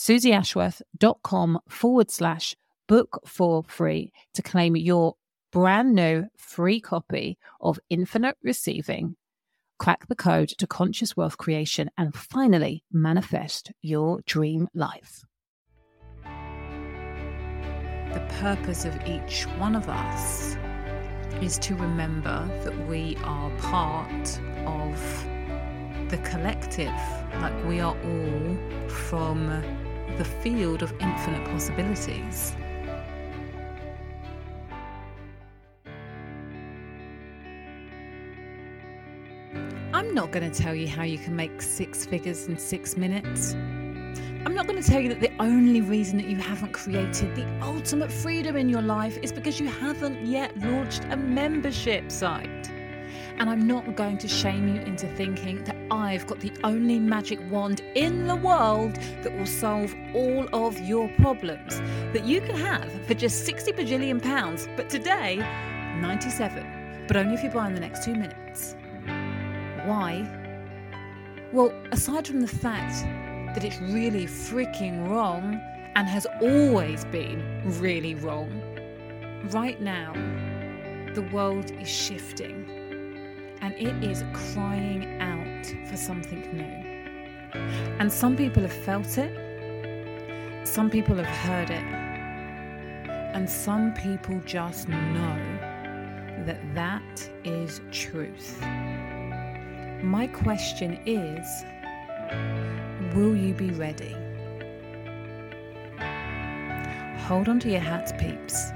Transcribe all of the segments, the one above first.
suzyashworth.com forward slash book for free to claim your brand new free copy of Infinite Receiving. Crack the code to conscious wealth creation and finally manifest your dream life. The purpose of each one of us is to remember that we are part of the collective, like we are all from the field of infinite possibilities. I'm not going to tell you how you can make six figures in six minutes. I'm not going to tell you that the only reason that you haven't created the ultimate freedom in your life is because you haven't yet launched a membership site. And I'm not going to shame you into thinking that I've got the only magic wand in the world that will solve all of your problems that you can have for just 60 bajillion pounds, but today, 97, but only if you buy in the next two minutes. Why? Well, aside from the fact that it's really freaking wrong and has always been really wrong, right now, the world is shifting and it is crying out for something new. And some people have felt it, some people have heard it, and some people just know that that is truth. My question is Will you be ready? Hold on to your hats, peeps,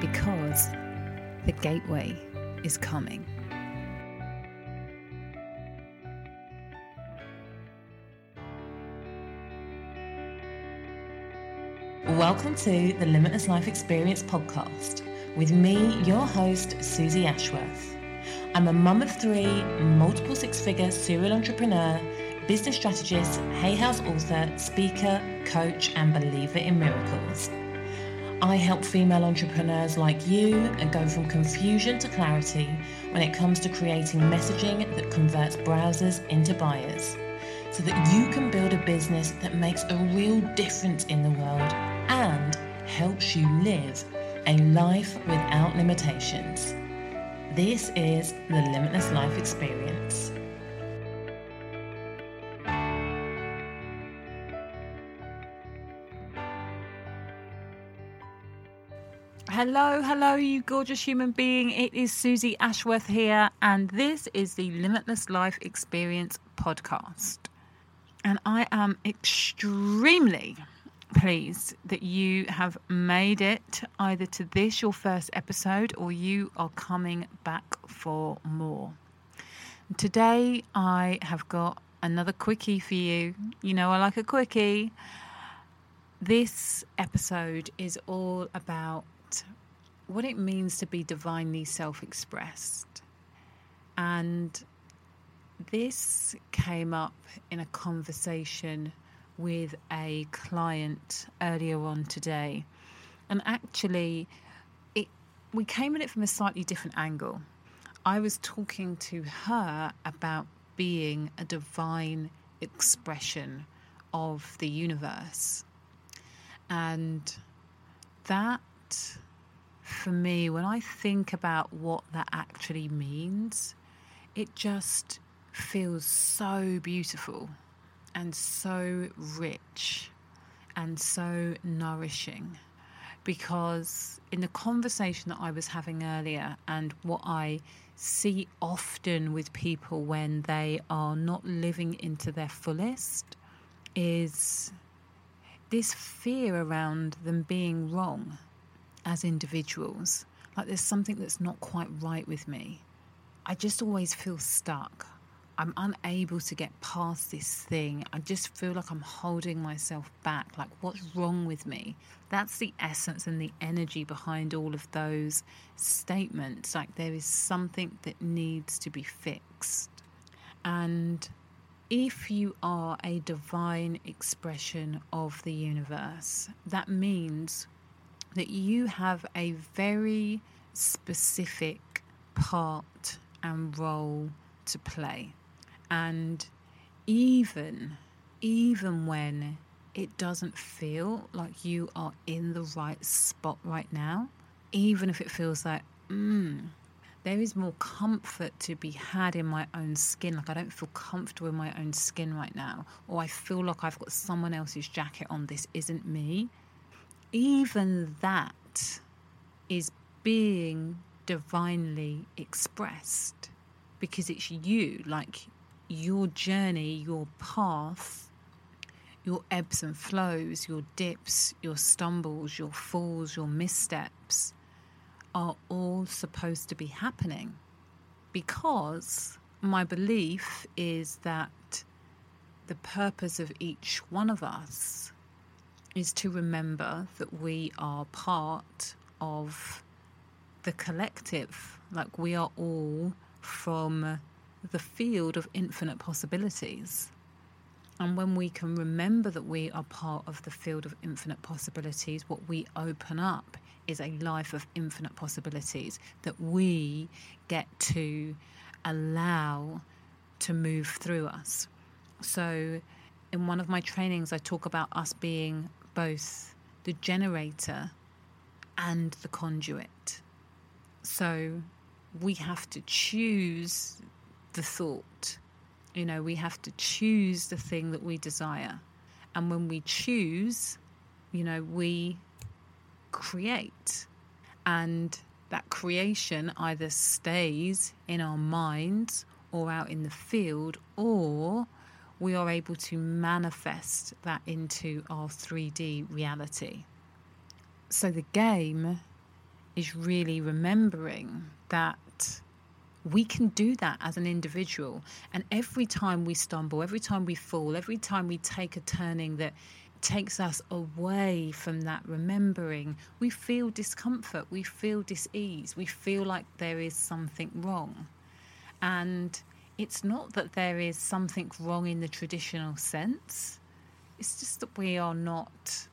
because the gateway is coming. Welcome to the Limitless Life Experience podcast with me, your host, Suzy Ashworth. I'm a mum of three, multiple six figure serial entrepreneur business strategist, Hay House author, speaker, coach, and believer in miracles. I help female entrepreneurs like you go from confusion to clarity when it comes to creating messaging that converts browsers into buyers so that you can build a business that makes a real difference in the world helps you live a life without limitations. This is the Limitless Life Experience. Hello, hello, you gorgeous human being. It is Suzy Ashworth here, and this is the Limitless Life Experience podcast. And I am extremely pleased that you have made it either to this, your first episode, or you are coming back for more. Today, I have got another quickie for you. You know, I like a quickie. This episode is all about what it means to be divinely self expressed. And this came up in a conversation with a client earlier on today. And actually, it, we came at it from a slightly different angle. I was talking to her about being a divine expression of the universe. And that for me, when I think about what that actually means, it just feels so beautiful and so rich and so nourishing. Because in the conversation that I was having earlier, and what I see often with people when they are not living into their fullest, is this fear around them being wrong as individuals. Like there's something that's not quite right with me. I just always feel stuck. I'm unable to get past this thing. I just feel like I'm holding myself back. Like, what's wrong with me? That's the essence and the energy behind all of those statements. Like, there is something that needs to be fixed. And if you are a divine expression of the universe, that means that you have a very specific part and role to play. And even, even when it doesn't feel like you are in the right spot right now, even if it feels like, hmm, there is more comfort to be had in my own skin. Like I don't feel comfortable in my own skin right now, or I feel like I've got someone else's jacket on. This isn't me even that is being divinely expressed because it's you, like your journey, your path, your ebbs and flows, your dips, your stumbles, your falls, your missteps are all supposed to be happening because my belief is that the purpose of each one of us is to remember that we are part of the collective. Like we are all from the field of infinite possibilities. And when we can remember that we are part of the field of infinite possibilities, what we open up is a life of infinite possibilities that we get to allow to move through us. So, in one of my trainings, I talk about us being both the generator and the conduit. So, we have to choose the thought. You know, we have to choose the thing that we desire. And when we choose, you know, we create. And that creation either stays in our minds or out in the field, or we are able to manifest that into our 3D reality. So the game is really remembering that we can do that as an individual. And every time we stumble, every time we fall, every time we take a turning that takes us away from that remembering, we feel discomfort, we feel dis ease, we feel like there is something wrong. And it's not that there is something wrong in the traditional sense, it's just that we are not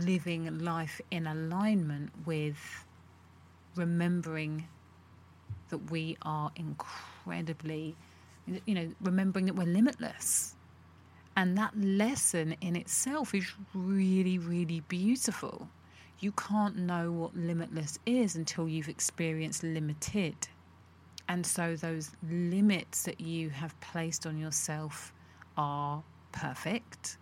living life in alignment with remembering that we are incredibly, you know, remembering that we're limitless. And that lesson in itself is really, really beautiful. You can't know what limitless is until you've experienced limited. And so those limits that you have placed on yourself are perfect.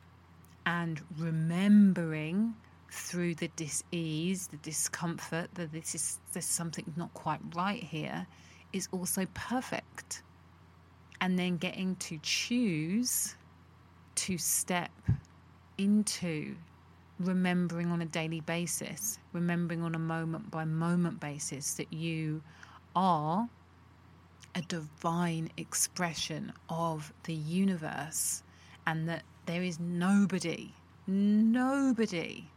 And remembering through the dis-ease, the discomfort that this is there's something not quite right here is also perfect. And then getting to choose to step into remembering on a daily basis, remembering on a moment by moment basis that you are a divine expression of the universe and that there is nobody, nobody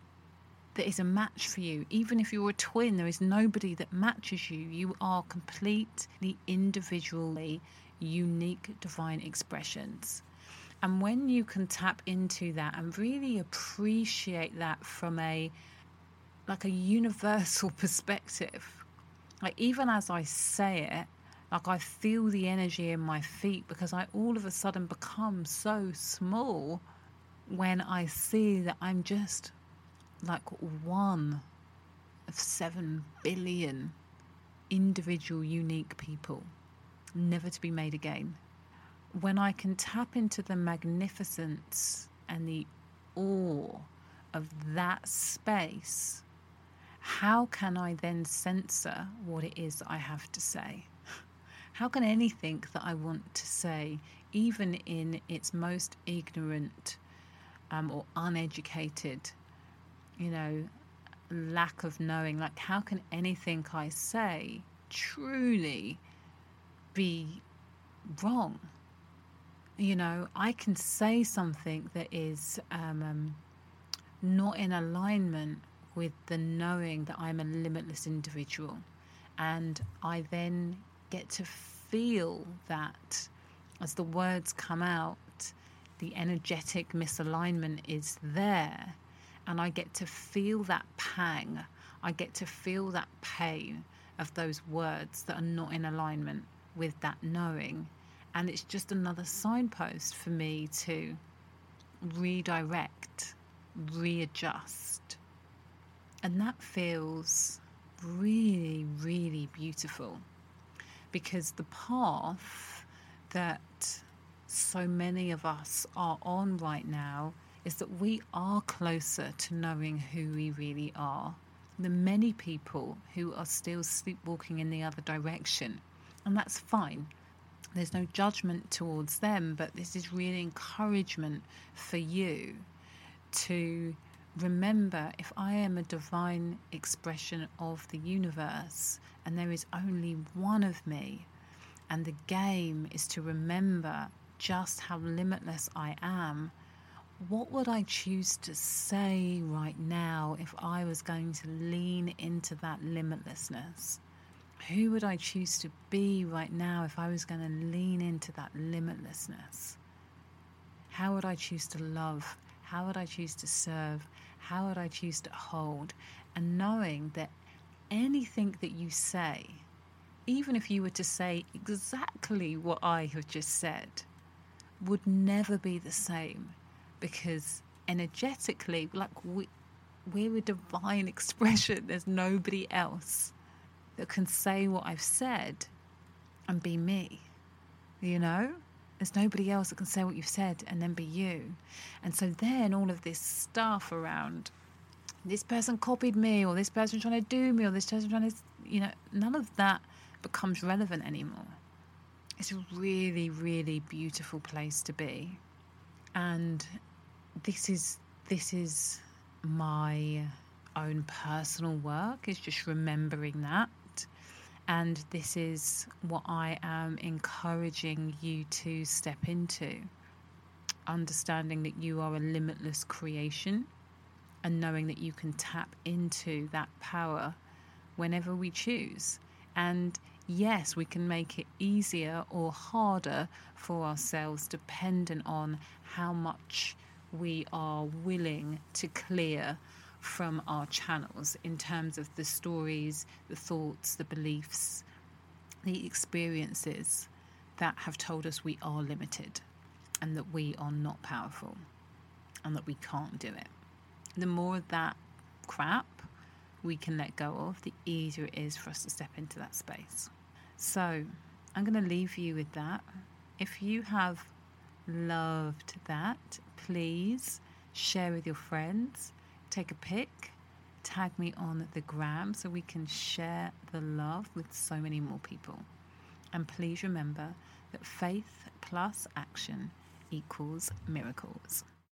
that is a match for you. Even if you're a twin, there is nobody that matches you. You are completely individually unique divine expressions. And when you can tap into that and really appreciate that from a like a universal perspective, like even as I say it, like I feel the energy in my feet because I all of a sudden become so small when I see that I'm just like one of seven billion individual, unique people, never to be made again. When I can tap into the magnificence and the awe of that space, how can I then censor what it is I have to say? How can anything that I want to say, even in its most ignorant um, or uneducated you know, lack of knowing. Like, how can anything I say truly be wrong? You know, I can say something that is um, um, not in alignment with the knowing that I'm a limitless individual. And I then get to feel that as the words come out, the energetic misalignment is there and I get to feel that pang. I get to feel that pain of those words that are not in alignment with that knowing. And it's just another signpost for me to redirect, readjust. And that feels really, really beautiful because the path that so many of us are on right now is that we are closer to knowing who we really are than many people who are still sleepwalking in the other direction. And that's fine. There's no judgment towards them, but this is really encouragement for you to remember if I am a divine expression of the universe and there is only one of me, and the game is to remember just how limitless I am, what would I choose to say right now if I was going to lean into that limitlessness? Who would I choose to be right now if I was going to lean into that limitlessness? How would I choose to love? How would I choose to serve? How would I choose to hold? And knowing that anything that you say, even if you were to say exactly what I have just said, would never be the same because energetically, like we, we're a divine expression. There's nobody else that can say what I've said and be me. You know? There's nobody else that can say what you've said and then be you. And so then all of this stuff around this person copied me or this person trying to do me or this person trying to, you know, none of that becomes relevant anymore. It's a really, really beautiful place to be. And this is this is my own personal work is just remembering that. And this is what I am encouraging you to step into. Understanding that you are a limitless creation and knowing that you can tap into that power whenever we choose. And yes we can make it easier or harder for ourselves dependent on how much we are willing to clear from our channels in terms of the stories, the thoughts, the beliefs, the experiences that have told us we are limited and that we are not powerful and that we can't do it. The more of that crap we can let go of, the easier it is for us to step into that space. So, I'm going to leave you with that. If you have loved that, please share with your friends, take a pic, tag me on the gram so we can share the love with so many more people. And please remember that faith plus action equals miracles.